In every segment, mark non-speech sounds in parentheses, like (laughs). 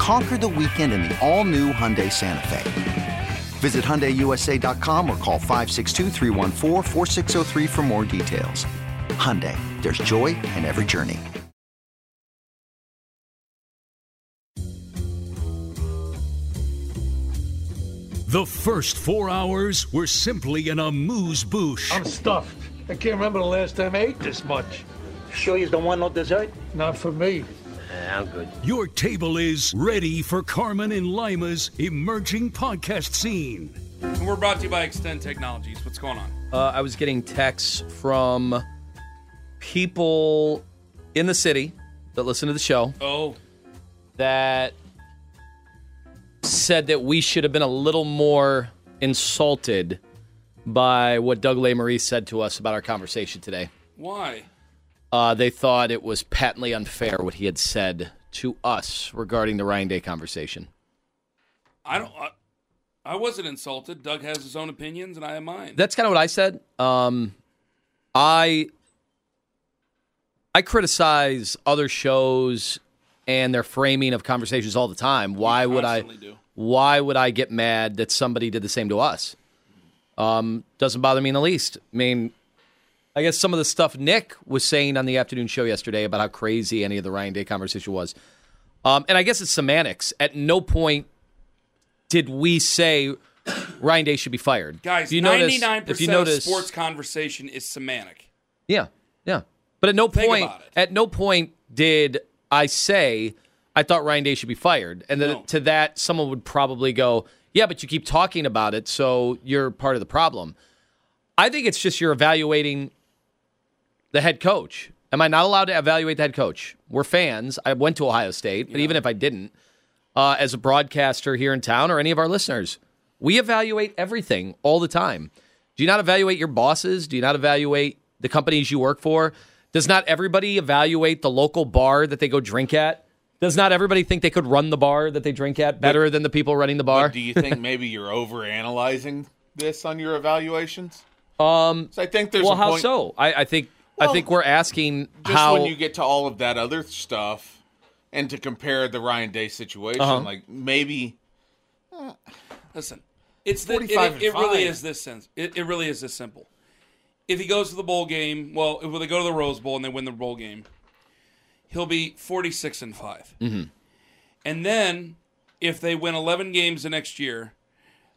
Conquer the weekend in the all new Hyundai Santa Fe. Visit HyundaiUSA.com or call 562 for more details. Hyundai, there's joy in every journey. The first four hours were simply an amuse-bouche. I'm stuffed. I can't remember the last time I ate this much. Sure you don't want no dessert? Not for me. I'm good. Your table is ready for Carmen and Lima's emerging podcast scene. And we're brought to you by Extend Technologies. What's going on? Uh, I was getting texts from people in the city that listen to the show Oh, that said that we should have been a little more insulted by what Doug Lesmerises said to us about our conversation today. why? Uh, they thought it was patently unfair what he had said to us regarding the Ryan Day conversation. I don't. I, I wasn't insulted. Doug has his own opinions, and I have mine. That's kind of what I said. Um, I I criticize other shows and their framing of conversations all the time. Why would I? do. Why would I get mad that somebody did the same to us? Um, doesn't bother me in the least. I mean, I guess some of the stuff Nick was saying on the afternoon show yesterday about how crazy any of the Ryan Day conversation was. Um, and I guess it's semantics. At no point did we say Ryan Day should be fired. Guys, If you notice- ninety-nine if you percent of sports conversation is semantic. Yeah, yeah. But at no Think point, at no point did I say I thought Ryan Day should be fired. And then No. to that, someone would probably go, "Yeah, but you keep talking about it, so you're part of the problem." I think it's just you're evaluating the head coach. Am I not allowed to evaluate the head coach? We're fans. I went to Ohio State, but even if I didn't, uh, as a broadcaster here in town or any of our listeners, we evaluate everything all the time. Do you not evaluate your bosses? Do you not evaluate the companies you work for? Does not everybody evaluate the local bar that they go drink at? Does not everybody think they could run the bar that they drink at better than the people running the bar? Do you think maybe you're over analyzing this on your evaluations? (laughs) Um, So I think there's well, how point, so? I, I think I think we're asking just how when you get to all of that other stuff and to compare the Ryan Day situation, Uh-huh. like maybe Listen, it's the, it, 45 it, it really is this sense. It, it really is this simple. If he goes to the bowl game, well, if they go to the Rose Bowl and they win the bowl game, he'll be forty-six and 5 Mm-hmm. And then, if they win eleven games the next year,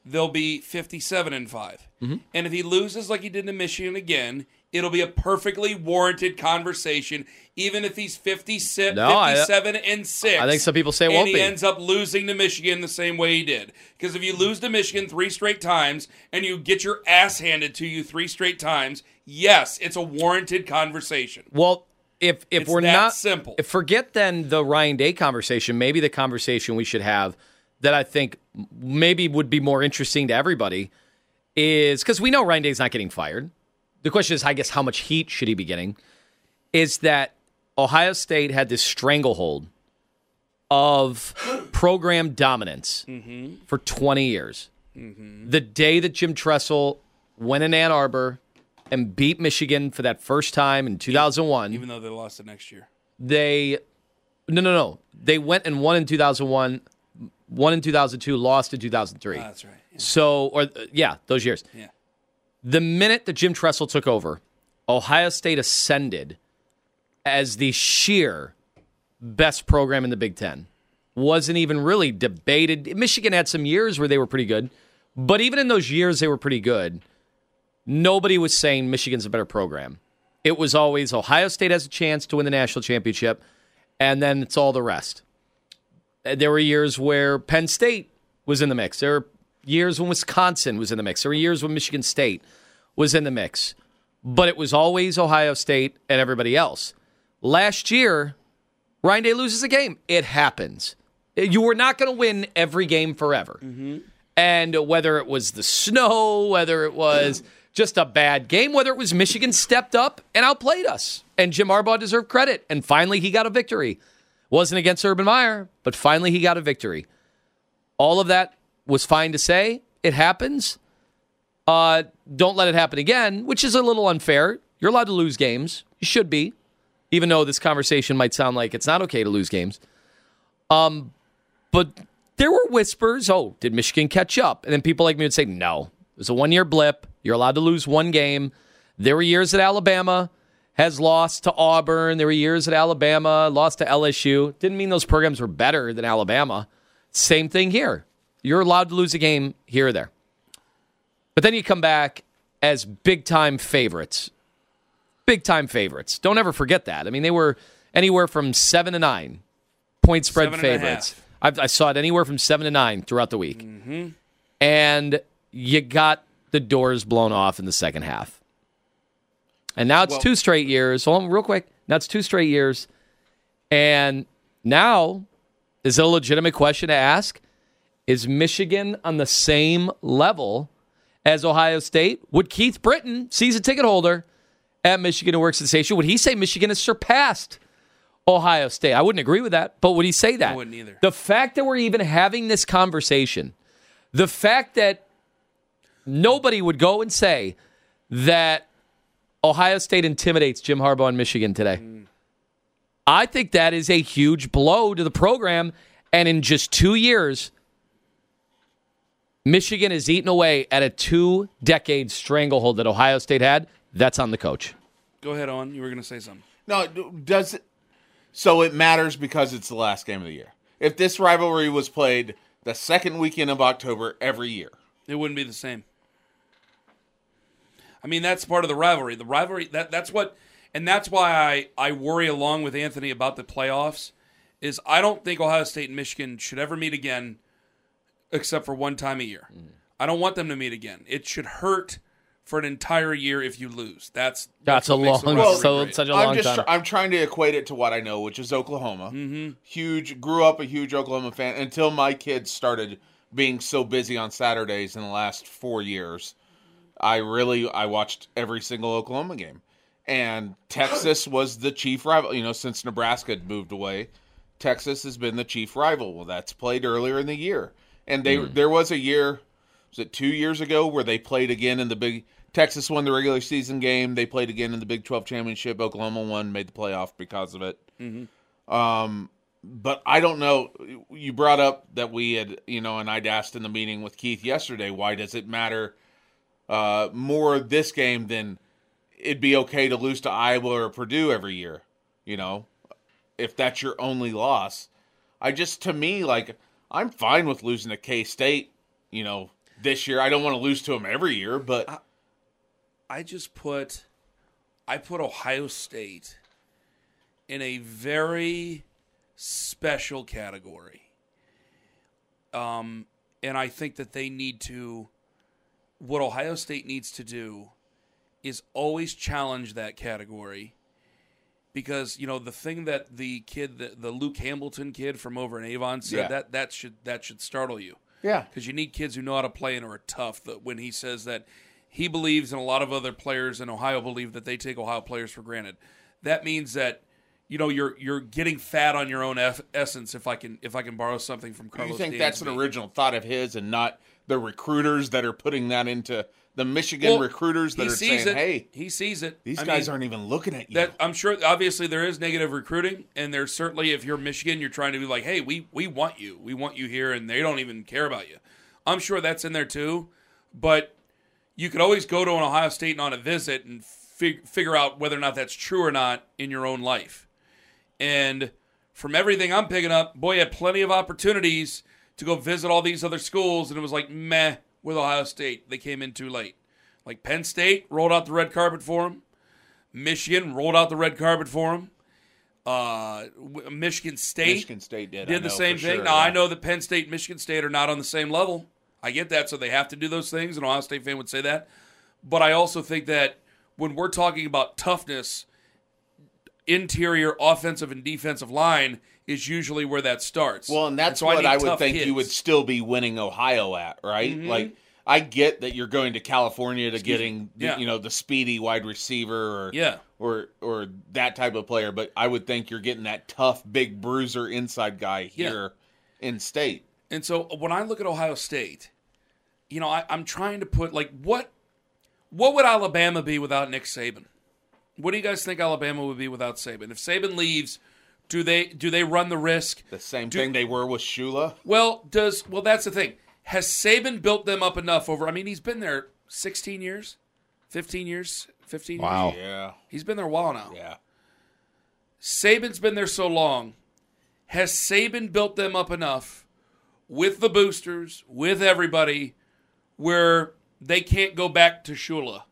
they'll be fifty-seven and 5 Mm-hmm. And if he loses like he did to Michigan again, it'll be a perfectly warranted conversation. Even if he's 56, No, I- 57 and six, I think some people say it and he be. ends up losing to Michigan the same way he did. Because if you lose to Michigan three straight times and you get your ass handed to you three straight times, yes, it's a warranted conversation. Well, if if It's we're that not simple. forget then the Ryan Day conversation, maybe the conversation we should have that I think maybe would be more interesting to everybody is because we know Ryan Day's not getting fired. The question is, I guess, how much heat should he be getting? Is that Ohio State had this stranglehold of program dominance mm-hmm. for 20 years. Mm-hmm. The day that Jim Tressel went in Ann Arbor and beat Michigan for that first time in 2001, Even though they lost the next year. they no no no they went and won in 2001 won in 2002 lost in 2003 Ah, that's right. Yeah. so or uh, yeah those years Yeah. the minute that jim tressel took over ohio state ascended as the sheer best program in the big ten wasn't even really debated michigan had some years where they were pretty good but even in those years they were pretty good nobody was saying Michigan's a better program. It was always Ohio State has a chance to win the national championship, and then it's all the rest. Uh, There were years where Penn State was in the mix. There were years when Wisconsin was in the mix. There were years when Michigan State was in the mix. But it was always Ohio State and everybody else. Last year, Ryan Day loses a game. It happens. You were not going to win every game forever. And whether it was the snow, whether it was just a bad game, whether it was Michigan stepped up and outplayed us, and Jim Harbaugh deserved credit, and finally he got a victory. Wasn't against Urban Meyer, but finally he got a victory. All of that was fine to say. It happens. Uh, don't let it happen again, which is a little unfair. You're allowed to lose games. You should be, even though this conversation might sound like it's not okay to lose games. Um, but there were whispers. Oh, did Michigan catch up? And then people like me would say, no, it was a one year blip. You're allowed to lose one game. There were years at Alabama has lost to Auburn. There were years at Alabama lost to LSU. Didn't mean those programs were better than Alabama. Same thing here. You're allowed to lose a game here or there. But then you come back as big time favorites. Big time favorites. Don't ever forget that. I mean, they were anywhere from seven to nine point spread favorites. I've, I saw it anywhere from seven to nine throughout the week. And you got the doors blown off in the second half. And now it's Well- two straight years. Hold on, real quick. Now it's two straight years. And now, is it a legitimate question to ask? Is Michigan on the same level as Ohio State? Would Keith Britton, season ticket holder at Michigan who works at the station, would he say Michigan has surpassed Ohio State? I wouldn't agree with that, but would he say that? I wouldn't either. The fact that we're even having this conversation, the fact that nobody would go and say that Ohio State intimidates Jim Harbaugh in Michigan today. I think that is a huge blow to the program. And in just two years, Michigan has eaten away at a two decade stranglehold that Ohio State had. That's on the coach. Go ahead on. You were going to say something. No, d- does it? So it matters because it's the last game of the year. If this rivalry was played the second weekend of October every year, It wouldn't be the same. I mean, that's part of the rivalry. The rivalry that that's what and that's why I, I worry along with Anthony about the playoffs is I don't think Ohio State and Michigan should ever meet again except for one time a year. I don't want them to meet again. It should hurt for an entire year if you lose. That's That's a what long, rivalry so great. such a long I'm just time. tr- I'm trying to equate it to what I know, which is Oklahoma. Mm-hmm. Huge, grew up a huge Oklahoma fan until my kids started being so busy on Saturdays in the last four years. I really I watched every single Oklahoma game, and Texas (laughs) was the chief rival. You know, since Nebraska had moved away, Texas has been the chief rival. Well, that's played earlier in the year, and they there was a year, was it two years ago, where they played again in the big. Texas won the regular season game. They played again in the Big Twelve championship. Oklahoma won, made the playoff because of it. Um, but I don't know. You brought up that we had, you know, and I'd asked in the meeting with Keith yesterday, why does it matter uh, more this game than it'd be okay to lose to Iowa or Purdue every year? You know, if that's your only loss. I just, to me, like, I'm fine with losing to K State, you know, this year. I don't want to lose to them every year, but I just put I put Ohio State in a very special category. Um and I think that they need to what Ohio State needs to do is always challenge that category because you know the thing that the kid the, the Luke Hamilton kid from over in Avon said Yeah. that that should that should startle you yeah. because you need kids who know how to play and are tough. That when he says that he believes, and a lot of other players in Ohio believe that they take Ohio players for granted. That means that you know you're you're getting fat on your own eff- essence. If I can if I can borrow something from Carlos. you think that's an original thought of his and not the recruiters that are putting that into the Michigan Well, recruiters that are saying, it. hey, he sees it. these I guys mean, aren't even looking at you. That I'm sure. Obviously, there is negative recruiting, and there's certainly if you're Michigan, you're trying to be like, hey, we we want you, we want you here, and they don't even care about you. I'm sure that's in there too, but you could always go to an Ohio State and on a visit and fig- figure out whether or not that's true or not in your own life. And from everything I'm picking up, boy, had plenty of opportunities to go visit all these other schools, and it was like meh with Ohio State. They came in too late. Like Penn State rolled out the red carpet for him. Michigan rolled out the red carpet for him. Uh, Michigan State Michigan State did. Did the same thing. sure, now I know that Penn State and Michigan State are not on the same level. I get that, so they have to do those things. An Ohio State fan would say that, but I also think that when we're talking about toughness, interior offensive and defensive line is usually where that starts. Well, and that's what need I, would think kids. you would still be winning Ohio at, right? Mhm. Like I get that you're going to California to getting the, Yeah. you know the speedy wide receiver or Yeah. or or that type of player, but I would think you're getting that tough big bruiser inside guy Yeah. here in state. And so when I look at Ohio State, you know, I, I'm trying to put like what what would Alabama be without Nick Saban? What do you guys think Alabama would be without Saban? If Saban leaves, do they do they run the risk? The same Do- thing they were with Shula. Well, does well that's the thing. Has Saban built them up enough over? I mean, he's been there 16 years, 15 years, 15 Wow. years. Yeah, He's been there a while now. yeah. Saban's been there so long. Has Saban built them up enough with the boosters, with everybody, where they can't go back to Shula?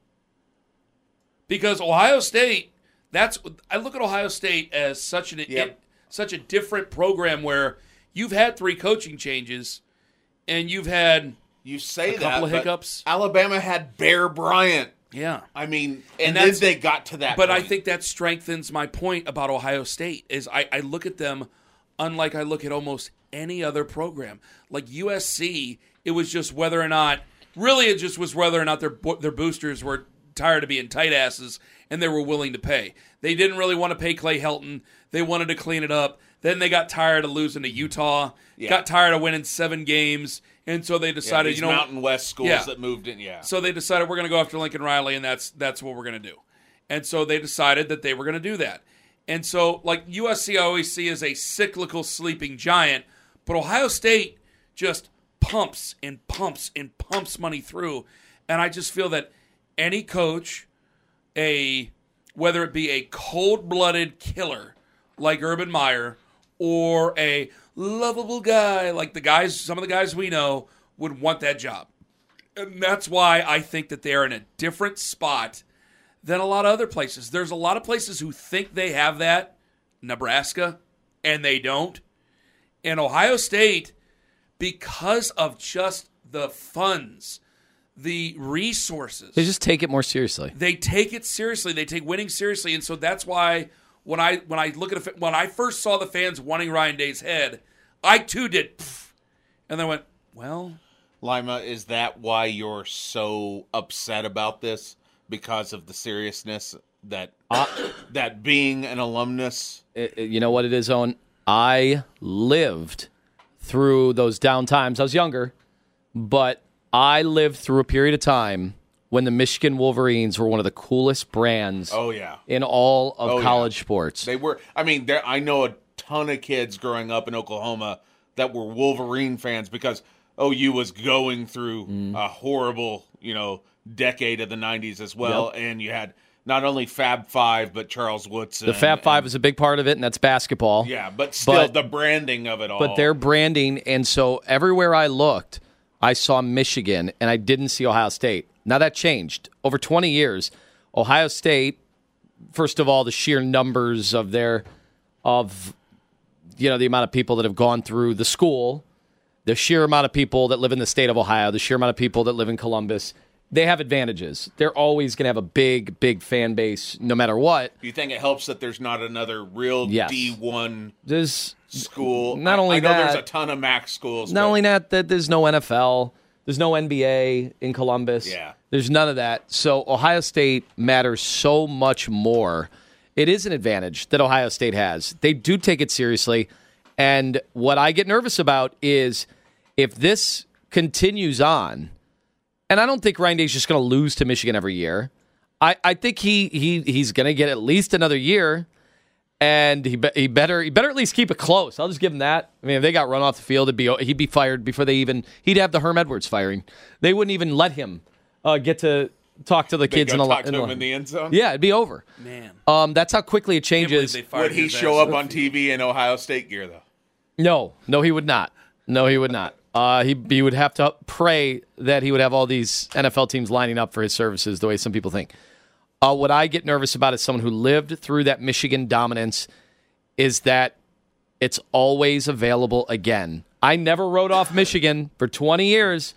Because Ohio State, that's I look at Ohio State as such an Yep. such a different program where you've had three coaching changes, and you've had You say A that, couple of hiccups. Alabama had Bear Bryant. yeah. I mean, And and, then they got to that. But I think that strengthens my point about Ohio State is I, I look at them unlike I look at almost any other program. Like USC, it was just whether or not really it just was whether or not their their boosters were tired of being tight asses and they were willing to pay. They didn't really want to pay Clay Helton. They wanted to clean it up. Then they got tired of losing to Utah. Yeah. Got tired of winning seven games, and so they Yeah, decided, these you know, Mountain West schools Yeah. that moved in. Yeah, so they decided we're going to go after Lincoln Riley, and that's that's what we're going to do. And so they decided that they were going to do that. And so, like USC, I always see as a cyclical sleeping giant, but Ohio State just pumps and pumps and pumps money through. And I just feel that any coach, a whether it be a cold-blooded killer like Urban Meyer or a lovable guy like the guys, some of the guys we know would want that job. And that's why I think that they're in a different spot than a lot of other places. There's a lot of places who think they have that, Nebraska, and they don't. And Ohio State, because of just the funds, the resources, They just take it more seriously. they take it seriously. They take winning seriously, and so that's why when I when I look at a, when I first saw the fans wanting Ryan Day's head, I too did, pff, and then went, well, Lima, is that why you're so upset about this? Because of the seriousness that uh, (coughs) that being an alumnus. It- it- you know what it is, Owen? I lived through those down times. I was younger, but I lived through a period of time when the Michigan Wolverines were one of the coolest brands Oh yeah, in all of Oh, yeah. college sports. they were. I mean, there. I know a ton of kids growing up in Oklahoma that were Wolverine fans because OU was going through Mm. a horrible, you know, decade of the '90s as well, and you had not only Fab Five but Charles Woodson. the Fab Five and- is a big part of it, and that's basketball. yeah, but still But- the branding of it all. but their branding, and so everywhere I looked, I saw Michigan, and I didn't see Ohio State. Now that changed over 20 years. Ohio State, first of all, the sheer numbers of their of you know the amount of people that have gone through the school, the sheer amount of people that live in the state of Ohio, the sheer amount of people that live in Columbus. They have advantages. They're always going to have a big, big fan base, no matter what. Do you think it helps that there's not another real Yes. D1 There's school? Not I- only I know there's a ton of MAC schools. Not but- only that, that there's no NFL, there's no NBA in Columbus. Yeah. There's none of that. So Ohio State matters so much more. It is an advantage that Ohio State has. They do take it seriously. And what I get nervous about is if this continues on, and I don't think Ryan Day's just going to lose to Michigan every year. I, I think he, he he's going to get at least another year and he, be, he better he better at least keep it close. I'll just give him that. I mean, if they got run off the field, it'd be he'd be fired before they even he'd have the Herm Edwards firing. They wouldn't even let him uh, get to talk to the They kids go in the, talk to in the- him in the end zone. Yeah, it'd be over. man, Um, that's how quickly it changes. Would he show up on TV in Ohio State gear though? No, no, he would not. No, he would not. Uh, he, he would have to pray that he would have all these NFL teams lining up for his services the way some people think. Uh, what I get nervous about as someone who lived through that Michigan dominance is that it's always available again. I never wrote off Michigan for 20 years.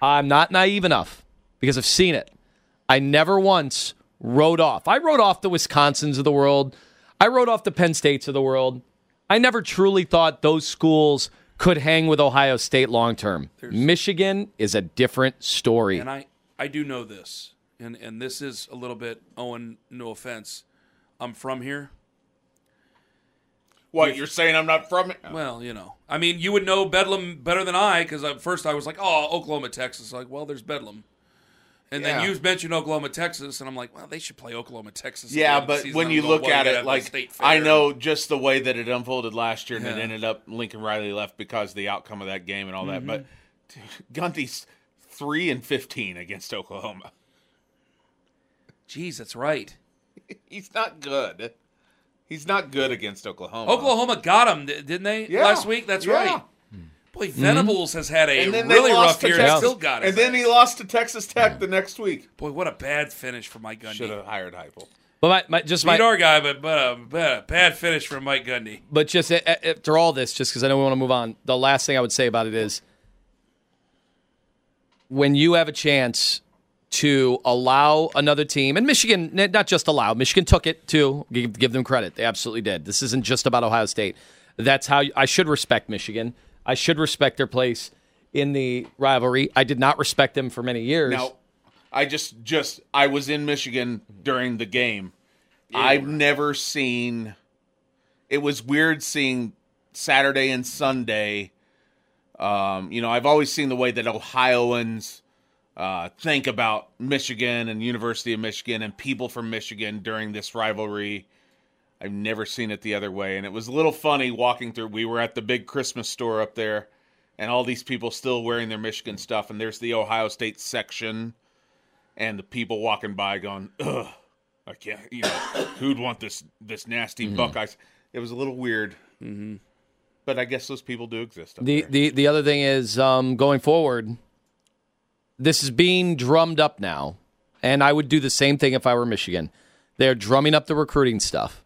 I'm not naive enough because I've seen it. I never once wrote off. I wrote off the Wisconsins of the world. I wrote off the Penn States of the world. I never truly thought those schools could hang with Ohio State long term. Michigan is a different story. And I, I do know this, and, and this is a little bit, Owen, no offense. I'm from here. What you're saying? I'm not from it. Well, you know, I mean, you would know Bedlam better than I because at first I was like, oh, Oklahoma, Texas. Like, well, there's Bedlam. And Yeah. then you mentioned Oklahoma, Texas, and I'm like, well, they should play Oklahoma, Texas. Yeah, but when you look at it, like state I know just the way that it unfolded last year, and it ended up Lincoln Riley left because of the outcome of that game and all that. But mm-hmm. dude, Gundy's three and fifteen against Oklahoma. Jeez, that's right. (laughs) He's not good. He's not good against Oklahoma. Oklahoma got him, didn't they? Yeah. Last week. That's Yeah. right. Boy, hmm. Venables has had a and then really they lost rough to year. Texas, and Still got it. and then he lost to Texas Tech the next week. boy, what a bad finish for Mike Gundy. Should have hired Heupel. But my, my, just Beat my, our guy, but but a, but a bad finish for Mike Gundy. but just a- a- after all this, just because I know we want to move on, the last thing I would say about it is when you have a chance to allow another team, and Michigan, not just allow, Michigan took it too. Give, give them credit. They absolutely did. This isn't just about Ohio State. That's how I should respect Michigan. I should respect their place in the rivalry. I did not respect them for many years. Now, I just just I was in Michigan during the game. I've never seen. It was weird seeing Saturday and Sunday. Um, you know, I've always seen the way that Ohioans uh, think about Michigan and University of Michigan and people from Michigan during this rivalry. I've never seen it the other way, and it was a little funny walking through. We were at the big Christmas store up there, and all these people still wearing their Michigan stuff, and there's the Ohio State section, and the people walking by going, "Ugh, I can't." You know, (coughs) who'd want this this nasty Mm-hmm. Buckeyes? It was a little weird, mm-hmm. but I guess those people do exist. The there. the the other thing is um, going forward. This is being drummed up now, and I would do the same thing if I were Michigan. They're drumming up the recruiting stuff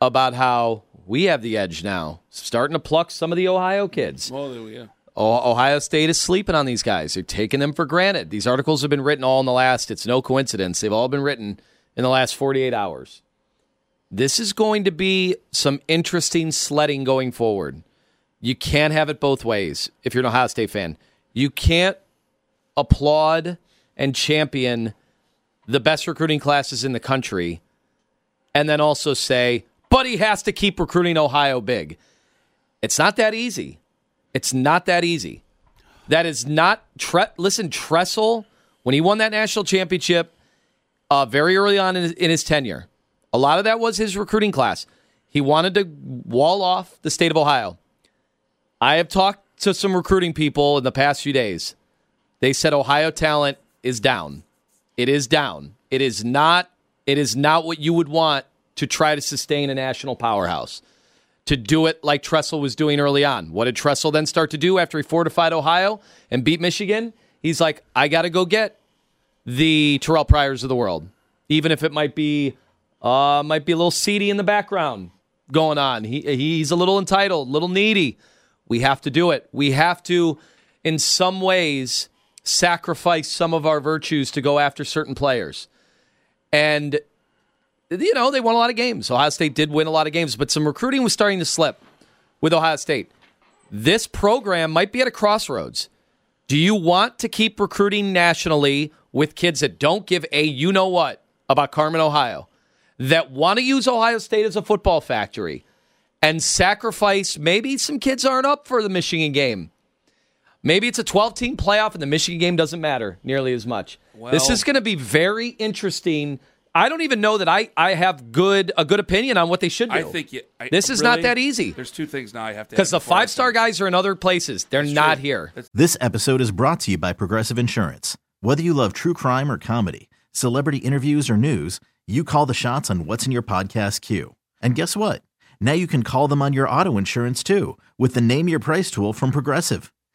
about how we have the edge now, starting to pluck some of the Ohio kids. Well, yeah. Ohio State is sleeping on these guys. They're taking them for granted. These articles have been written all in the last, it's no coincidence. They've all been written in the last 48 hours. This is going to be some interesting sledding going forward. You can't have it both ways if you're an Ohio State fan. You can't applaud and champion the best recruiting classes in the country and then also say, but he has to keep recruiting Ohio big. It's not that easy. It's not that easy. That is not. Tre- Listen, Tressel, when he won that national championship uh, very early on in his, in his tenure, a lot of that was his recruiting class. He wanted to wall off the state of Ohio. I have talked to some recruiting people in the past few days. They said Ohio talent is down. It is down. It is not. It is not what you would want to try to sustain a national powerhouse to do it like Tressel was doing early on. What did Tressel then start to do after he fortified Ohio and beat Michigan? He's like, I got to go get the Terrell Pryors of the world, even if it might be uh, might be a little seedy in the background going on. He he's a little entitled, a little needy. We have to do it. We have to, in some ways, sacrifice some of our virtues to go after certain players. And you know, they won a lot of games. Ohio State did win a lot of games, but some recruiting was starting to slip with Ohio State. This program might be at a crossroads. Do you want to keep recruiting nationally with kids that don't give a you know what about Carmen, Ohio, that want to use Ohio State as a football factory and sacrifice maybe some kids aren't up for the Michigan game? Maybe it's a 12 team playoff and the Michigan game doesn't matter nearly as much. this is going to be very interesting. I don't even know that I, I have good a good opinion on what they should do. I think you, I, this is not that easy There's two things now I have to because the add before I five star guys are in other places. They're It's not true. here. This episode is brought to you by Progressive Insurance. Whether you love true crime or comedy, celebrity interviews or news, you call the shots on what's in your podcast queue. And guess what? Now you can call them on your auto insurance too with the Name Your Price tool from Progressive.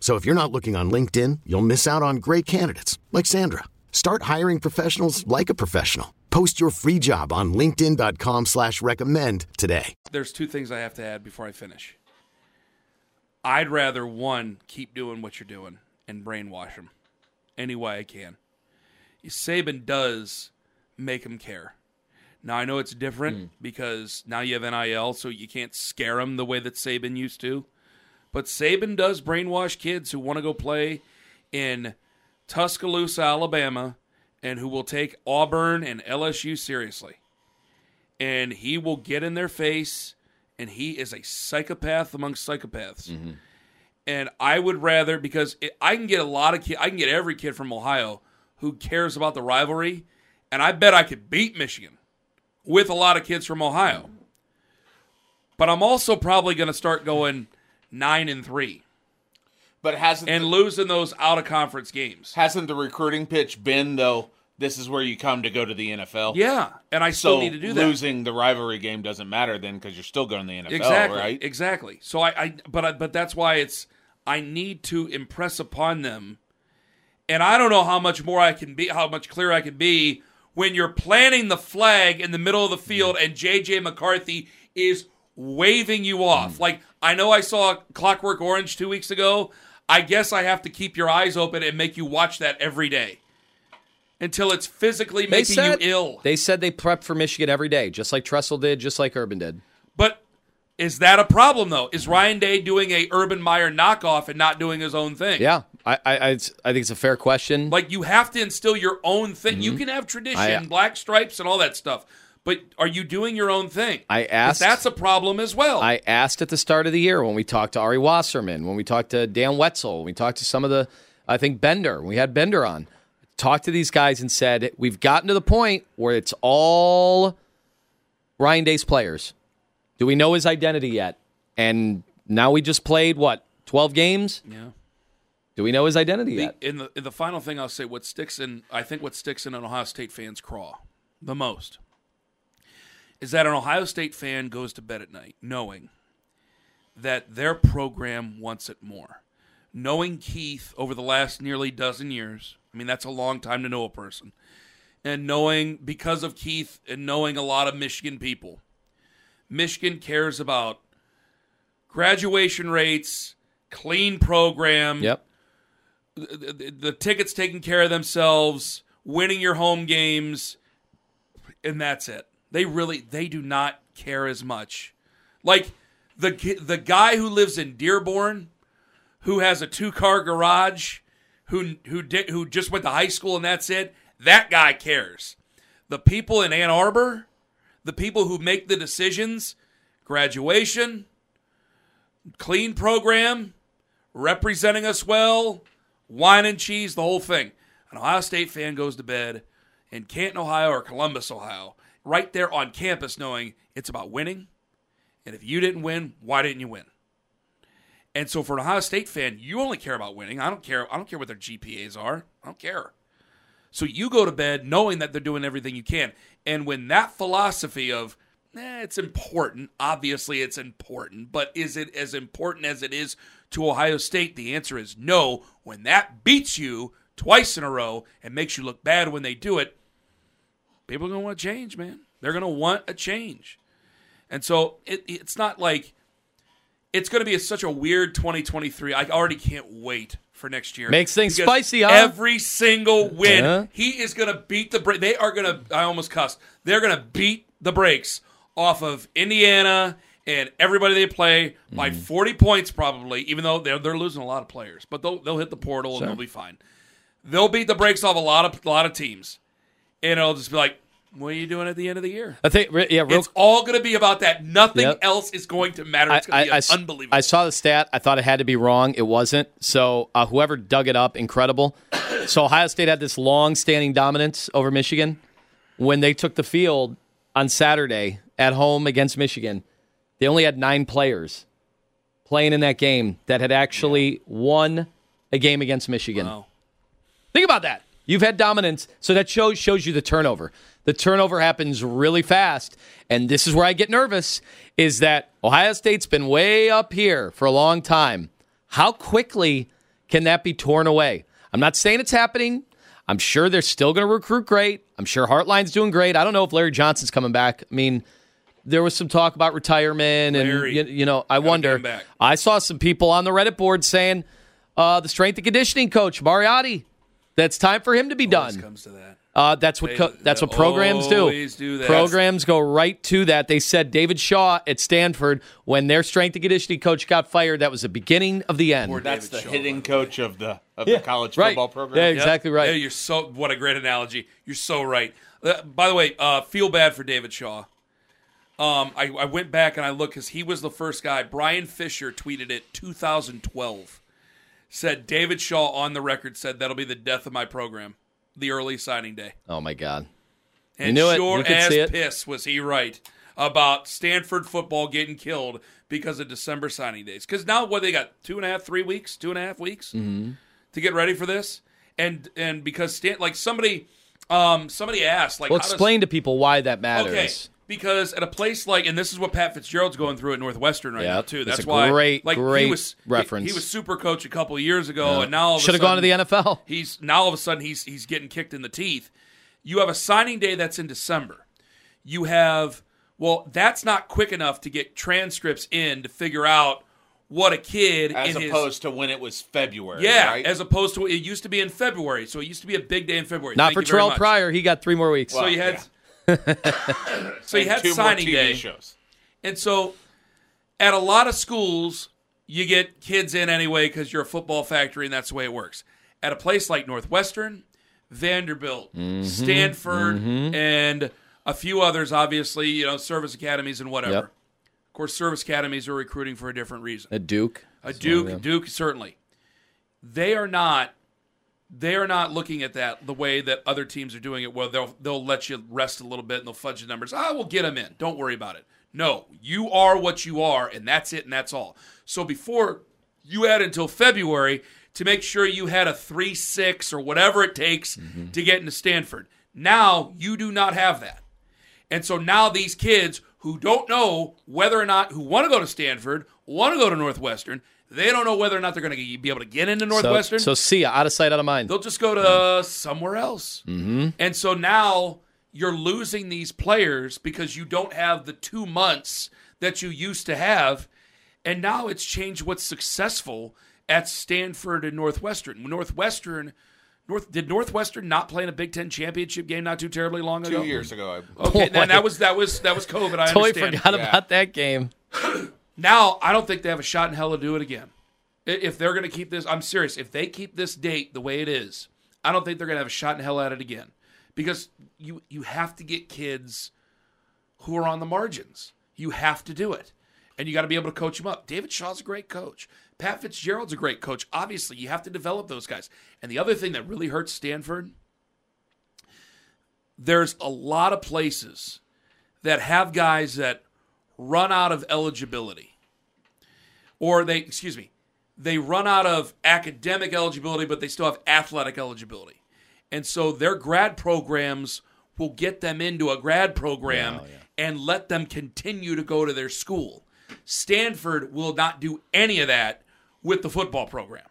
So if you're not looking on LinkedIn, you'll miss out on great candidates like Sandra. Start hiring professionals like a professional. Post your free job on linkedin.com slash recommend today. There's two things I have to add before I finish. I'd rather, one, keep doing what you're doing and brainwash them any way I can. Saban does make them care. Now, I know it's different hmm. because now you have NIL, so you can't scare them the way that Saban used to. But Saban does brainwash kids who want to go play in Tuscaloosa, Alabama, and who will take Auburn and LSU seriously. And he will get in their face, and he is a psychopath amongst psychopaths. Mm-hmm. And I would rather because it, I can get a lot of kid, I can get every kid from Ohio who cares about the rivalry, and I bet I could beat Michigan with a lot of kids from Ohio. But I'm also probably going to start going nine and three But hasn't and the, losing those out of conference games. hasn't the recruiting pitch been though? This is where you come to go to the NFL. Yeah, and I still So need to do that. losing the rivalry game doesn't matter then because you're still going to the NFL, exactly, right? exactly. So I, I, but I, but that's why it's I need to impress upon them, and I don't know how much more I can be, how much clearer I can be when you're planting the flag in the middle of the field and JJ McCarthy is waving you off. Like I know I saw Clockwork Orange two weeks ago. I guess I have to keep your eyes open and make you watch that every day until it's physically They making said, you ill. They said they prep for Michigan every day, just like Tressel did, just like Urban did. But is that a problem though? Is Ryan Day doing a Urban Meyer knockoff and not doing his own thing? Yeah, I, I, I, think it's a fair question. Like you have to instill your own thing. You can have tradition, Mm-hmm. I- black stripes, and all that stuff. But are you doing your own thing? I asked- That's a problem as well. I asked at the start of the year when we talked to Ari Wasserman, when we talked to Dan Wetzel, when we talked to some of the, I think Bender, we had Bender on, talked to these guys and said, we've gotten to the point where it's all Ryan Day's players. Do we know his identity yet? And now we just played, what, 12 games? yeah. Do we know his identity The, yet? in the in the final thing, I'll say what sticks in. I think what sticks in an Ohio State fan's craw the most is that an Ohio State fan goes to bed at night knowing that their program wants it more. Knowing Keith over the last nearly dozen years, I mean that's a long time to know a person, and knowing because of Keith and knowing a lot of Michigan people, Michigan cares about graduation rates, clean program, Yep. the, the tickets taking care of themselves, winning your home games, and that's it. They really they do not care as much. Like the the guy who lives in Dearborn, who has a two car garage, who who did who just went to high school and that's it. That guy cares. The people in Ann Arbor, the people who make the decisions, graduation, clean program, representing us well, wine and cheese, the whole thing. An Ohio State fan goes to bed in Canton, Ohio or Columbus, Ohio, right there on campus, knowing it's about winning. And if you didn't win, why didn't you win? And so for an Ohio State fan, you only care about winning. I don't care. I don't care what their GPAs are. I don't care. So you go to bed knowing that they're doing everything you can. And when that philosophy of, eh, it's important, obviously it's important, but is it as important as it is to Ohio State? The answer is no. When that beats you twice in a row and makes you look bad when they do it, people are going to want to change, man. They're going to want a change. And so it, it's not like it's going to be a, such a weird 2023. I already can't wait for next year. Makes things spicy, huh? Every single win, Yeah. he is going to beat the break. They are going to. I almost cussed. They're going to beat the brakes off of Indiana and everybody they play by Mm-hmm. 40 points probably. Even though they're they're losing a lot of players, but they'll they'll hit the portal and they'll be fine. They'll beat the brakes off a lot of lot of teams, and it'll just be like, what are you doing at the end of the year? I think, yeah, real It's all going to be about that. Nothing Yep. else is going to matter. It's going to be I- unbelievable. I saw the stat. I thought it had to be wrong. It wasn't. So uh, whoever dug it up, incredible. So Ohio State had this long-standing dominance over Michigan. When they took the field on Saturday at home against Michigan, they only had nine players playing in that game that had actually won a game against Michigan. Wow. Think about that. You've had dominance, so that shows shows you the turnover. The turnover happens really fast, and this is where I get nervous. Is that Ohio State's been way up here for a long time? How quickly can that be torn away? I'm not saying it's happening. I'm sure they're still going to recruit great. I'm sure Hartline's doing great. I don't know if Larry Johnson's coming back. I mean, there was some talk about retirement, and Larry. you, you know, I wonder. I saw some people on the Reddit board saying uh, the strength and conditioning coach Marotti. That's time for him to be Always done. comes to that. Uh, that's what They- co- that's what programs do. do that. Programs go right to that. They said David Shaw at Stanford when their strength and conditioning coach got fired. That was the beginning of the end. Poor That's David the Shaw, hitting by coach of the of Yeah, the college right. football program. Yeah, Yep. exactly right. Yeah, you're so what a great analogy. You're so right. Uh, by the way, uh, feel bad for David Shaw. Um, I, I went back and I looked because he was the first guy. Bryan Fischer tweeted it 2012. Said David Shaw on the record said that'll be the death of my program, the early signing day. oh my God! And knew it. sure You could as see it. piss was he right about Stanford football getting killed because of December signing days. Because now what they got two and a half, three weeks, two and a half weeks Mm-hmm. to get ready for this, and and because Stan like somebody um somebody asked like Well, how does- explain to people why that matters. Okay, because at a place like, and this is what Pat Fitzgerald's going through at Northwestern right Yep, now too. that's That's a why, great, like, he great was, he- reference. He, was super coach a couple of years ago, and now all of Should have gone to the NFL. He's now all of a sudden he's he's getting kicked in the teeth. You have a signing day that's in December. You have well, that's not quick enough to get transcripts in to figure out what a kid As in his- opposed to when it was February. yeah, right? as opposed to it used to be in February, so it used to be a big day in February. Not Thank for you very Terrell. Pryor. He got three more weeks. So Well, you had, yeah. (laughs) so you had signing day. shows. And so, at a lot of schools, you get kids in anyway because you're a football factory, and that's the way it works. At a place like Northwestern, Vanderbilt, Mm-hmm. Stanford, and a few others, obviously, you know, service academies and whatever. Yep. Of course, service academies are recruiting for a different reason. A Duke. A Duke. Duke certainly. They are not. They are not looking at that the way that other teams are doing it. Where they'll they'll let you rest a little bit and they'll fudge the numbers. Ah, we'll get them in. Don't worry about it. No, you are what you are, and that's it, and that's all. So before you had until February to make sure you had a three six or whatever it takes to get into Stanford. Now you do not have that. And so now these kids who don't know whether or not who want to go to Stanford, want to go to Northwestern, they don't know whether or not they're going to be able to get into Northwestern. so see ya, out of sight, out of mind. They'll just go to somewhere else. Mm-hmm. And so now you're losing these players because you don't have the two months that you used to have. And now it's changed what's successful at Stanford and Northwestern. Northwestern, North did Northwestern not play in a Big Ten championship game not too terribly long ago? Two years ago. I, Okay, (laughs) Boy. then that was that was that was COVID. I totally understand. forgot Yeah. about that game. (laughs) Now, I don't think they have a shot in hell to do it again. If they're going to keep this, I'm serious. If they keep this date the way it is, I don't think they're going to have a shot in hell at it again. Because you you have to get kids who are on the margins. You have to do it. And you got to be able to coach them up. David Shaw's a great coach. Pat Fitzgerald's a great coach. Obviously, you have to develop those guys. And the other thing that really hurts Stanford, there's a lot of places that have guys that run out of eligibility or they excuse me they run out of academic eligibility but they still have athletic eligibility. And so their grad programs will get them into a grad program and let them continue to go to their school. Stanford will not do any of that with the football program.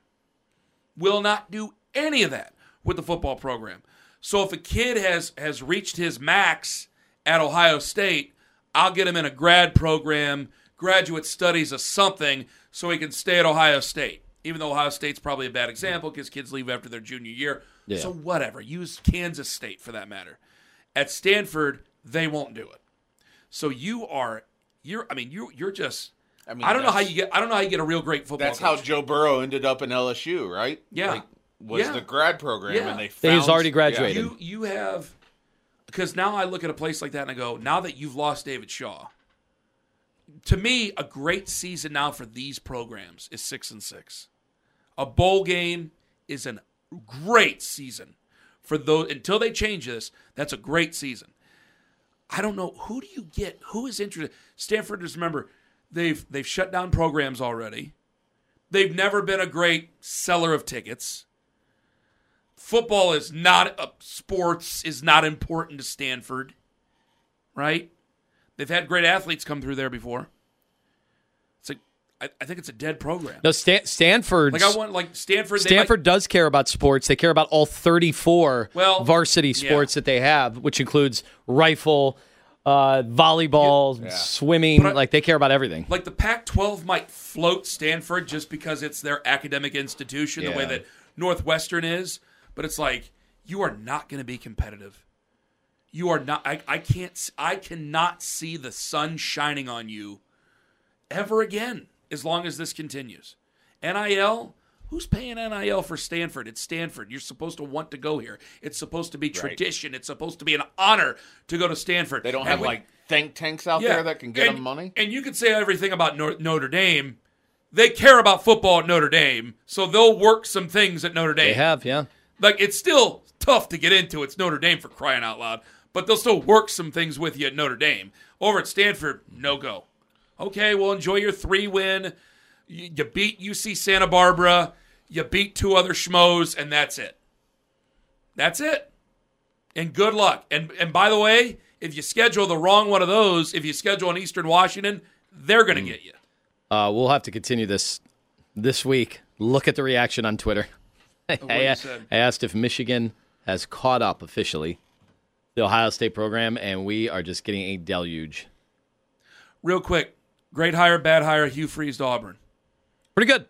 Will not do any of that with the football program. So if a kid has has reached his max at ohio state i'll get him in a grad program graduate studies of something so he can stay at Ohio State. Even though Ohio State's probably a bad example because kids leave after their junior year. Yeah. So whatever. Use Kansas State for that matter. At Stanford, they won't do it. So you are you're I mean you you're just I, mean, I don't know how you get I don't know how you get a real great football That's how. Joe Burrow ended up in LSU, right? Yeah. Like, was Yeah. the grad program, Yeah. and they He was found- already graduated. you you have because now I look at a place like that and I go, now that you've lost David Shaw, to me, a great season now for these programs is six and six. A bowl game is a great season for those until they change this. That's a great season. I don't know who do you get who is interested. Stanford is remember they've they've shut down programs already. They've never been a great seller of tickets football is not uh, sports is not important to Stanford, right? They've had great athletes come through there before. It's like I, I think it's a dead program. No, Stan- Stanford. Like I want like Stanford. Stanford might- does care about sports. They care about all 34 Well, varsity yeah. sports that they have, which includes rifle, uh, volleyball, Yeah. swimming. I- like they care about everything. like the Pac-12 might float Stanford just because it's their academic institution, the way that Northwestern is. But it's like you are not going to be competitive. You are not. I, I can't. i cannot see the sun shining on you ever again as long as this continues. NIL. Who's paying NIL for Stanford? It's Stanford. You're supposed to want to go here. It's supposed to be tradition. It's supposed to be an honor to go to Stanford. They don't And have we- like think tanks out there that can get and, them money. And you can say everything about Nor- Notre Dame. They care about football at Notre Dame, so they'll work some things at Notre Dame. They have, yeah. Like it's still tough to get into. It's Notre Dame for crying out loud, but they'll still work some things with you at Notre Dame. Over at Stanford, no go. Okay, well enjoy your three win. You, you beat UC Santa Barbara. You beat two other schmoes, and that's it. That's it. And good luck. And and by the way, if you schedule the wrong one of those, if you schedule in Eastern Washington, they're going to get you. Uh, we'll have to continue this this week. Look at the reaction on Twitter. (laughs) I. I asked if Michigan has caught up officially the Ohio State program, and we are just getting a deluge. Real quick, great hire, bad hire, Hugh Freeze to Auburn. Pretty good.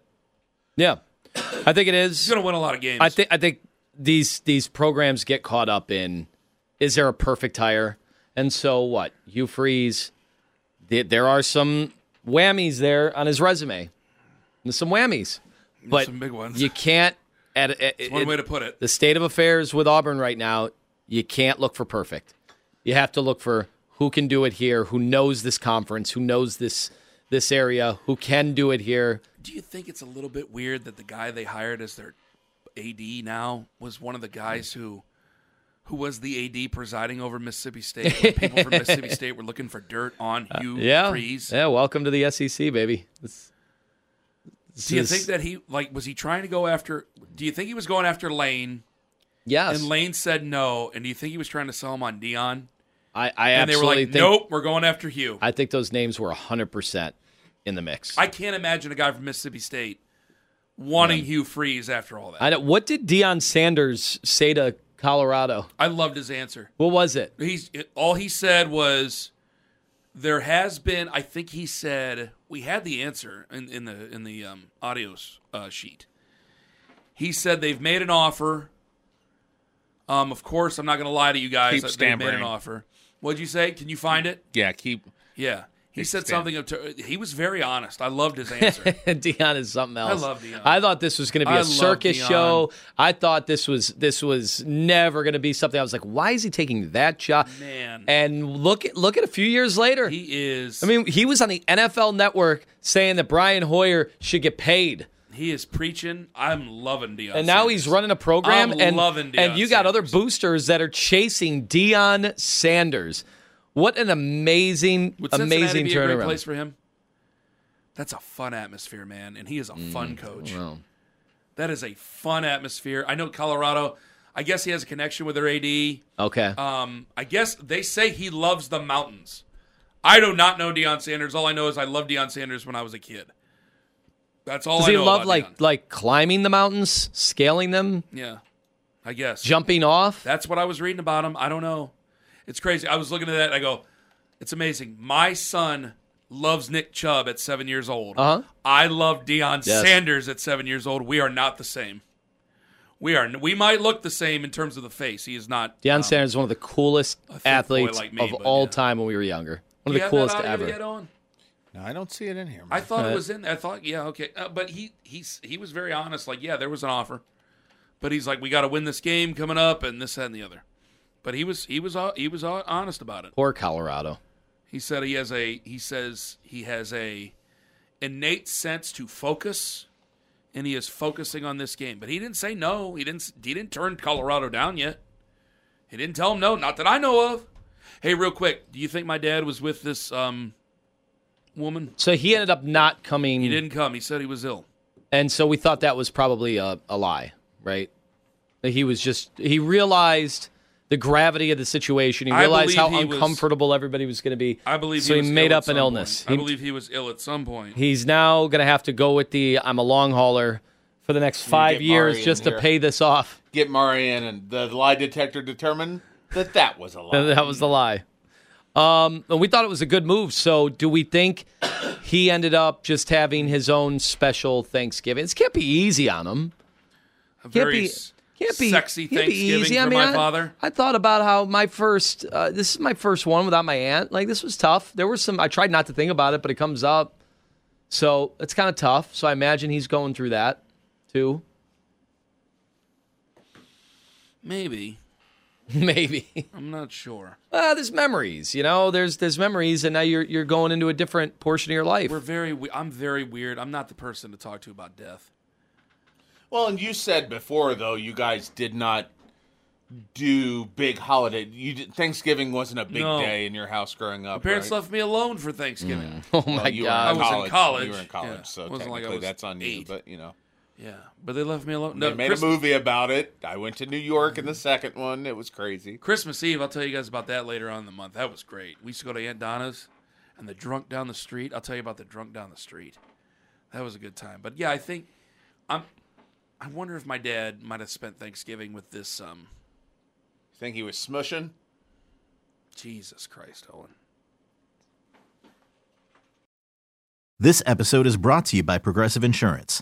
Yeah, I think it is. He's going to win a lot of games. I think I think these these programs get caught up in is there a perfect hire? And so what? Hugh Freeze, there, are some whammies there on his resume. There's some whammies, but some big ones. you can't. At, at, one way to put it. The state of affairs with Auburn right now, you can't look for perfect. You have to look for who can do it here, who knows this conference, who knows this this area, who can do it here. Do you think it's a little bit weird that the guy they hired as their AD now was one of the guys who who was the AD presiding over Mississippi State? people from Mississippi State were looking for dirt on Hugh Uh, Yeah, Freeze. yeah. Welcome to the SEC, baby. This- this Do you think that he like was he trying to go after? Do you think he was going after Lane? Yes, And Lane said no. And do you think he was trying to sell him on Deion? I, I And they were like, think. nope, we're going after Hugh. I think those names were hundred percent in the mix. I can't imagine a guy from Mississippi State wanting Hugh Freeze after all that. I know, what did Deion Sanders say to Colorado? I loved his answer. What was it? He's all he said was there has been. I think he said we had the answer in, in the in the um, audio uh, sheet. He said they've made an offer. Um, of course, I'm not going to lie to you guys. Keep they've made an offer. What'd you say? Can you find it? Yeah, keep. Yeah, he said something. Of to, he was very honest. I loved his (laughs) answer. Deion is something else. I love Deion. I thought this was going to be I a circus Deion. show. I thought this was this was never going to be something. I was like, why is he taking that job? Man. And look at look at a few years later. he is. I mean, he was on the NFL Network saying that Brian Hoyer should get paid. He is preaching. I'm loving Deion. And now Sanders. he's running a program, I'm and loving Deion and you got other boosters that are chasing Deion Sanders. What an amazing, Would Cincinnati amazing be a great place for him? That's a fun atmosphere, man, and he is a fun coach. Well, That is a fun atmosphere. I know Colorado. I guess he has a connection with their AD. okay. Um, I guess they say he loves the mountains. I do not know Deion Sanders. All I know is I loved Deion Sanders when I was a kid. That's all Does I he know love like Deion. like climbing the mountains, scaling them, Yeah, I guess jumping off? That's what I was reading about him. I don't know. It's crazy. I was looking at that and I go, it's amazing. My son loves Nick Chubb at seven years old. Uh-huh. I love Deion Yes. Sanders at seven years old. We are not the same. We are. We might look the same in terms of the face. He is not. Deion um, Sanders is one of the coolest athletes like me, of all yeah. time when we were younger. One of the coolest ever. Yet on? No, I don't see it in here. I thought Uh, it was in. there. I thought, yeah, okay, uh, but he he's he was very honest. Like, yeah, there was an offer, but he's like, we got to win this game coming up, and this, that, and the other. But he was he was uh, he was uh, honest about it. Poor Colorado. He said he has a he says he has a innate sense to focus, and he is focusing on this game. But he didn't say no. He didn't he didn't turn Colorado down yet. He didn't tell him no, not that I know of. Hey, real quick, do you think my dad was with this um woman? So he ended up not coming. He didn't come. He said he was ill. And so we thought that was probably a, a lie, right? That he was just, he realized the gravity of the situation. He I realized how believe he was- uncomfortable everybody was going to be. I believe so he, he, made ill up an illness. point. I believe he was ill at some point. He's now going to have to go with the I'm a long hauler for the next five years just to pay this off. Get Murray in, and the lie detector determined that that was a (laughs) lie. that was the lie. Um, and we thought it was a good move. So, do we think he ended up just having his own special Thanksgiving? This can't be easy on him. a Can't be, can't be sexy can't be easy. for I mean, my I, father. I thought about how my first. Uh, this is my first one without my aunt. Like this was tough. There were some. I tried not to think about it, but it comes up. So it's kind of tough. So I imagine he's going through that too. Maybe. (laughs) Maybe. I'm not sure. Uh, there's memories, you know. There's there's memories, and now you're you're going into a different portion of your life. We're very. we- I'm very weird. I'm not the person to talk to about death. Well, and you said before though, you guys did not do big holiday. You did, Thanksgiving wasn't a big No. day in your house growing up. My parents right? left me alone for Thanksgiving. (laughs) oh Well, my you were god! I was in college. You were in college, Yeah. so wasn't like I technically was that's on you. eight. But you know, Yeah, but they left me alone. they made Christ- a movie about it. I went to New York in the second one. It was crazy. Christmas Eve. I'll tell you guys about that later on in the month. That was great. We used to go to Aunt Donna's, and the drunk down the street. I'll tell you about the drunk down the street. That was a good time. But yeah, I think I'm. I wonder if my dad might have spent Thanksgiving with this. Um, Think he was smushing? Jesus Christ, Owen. This episode is brought to you by Progressive Insurance.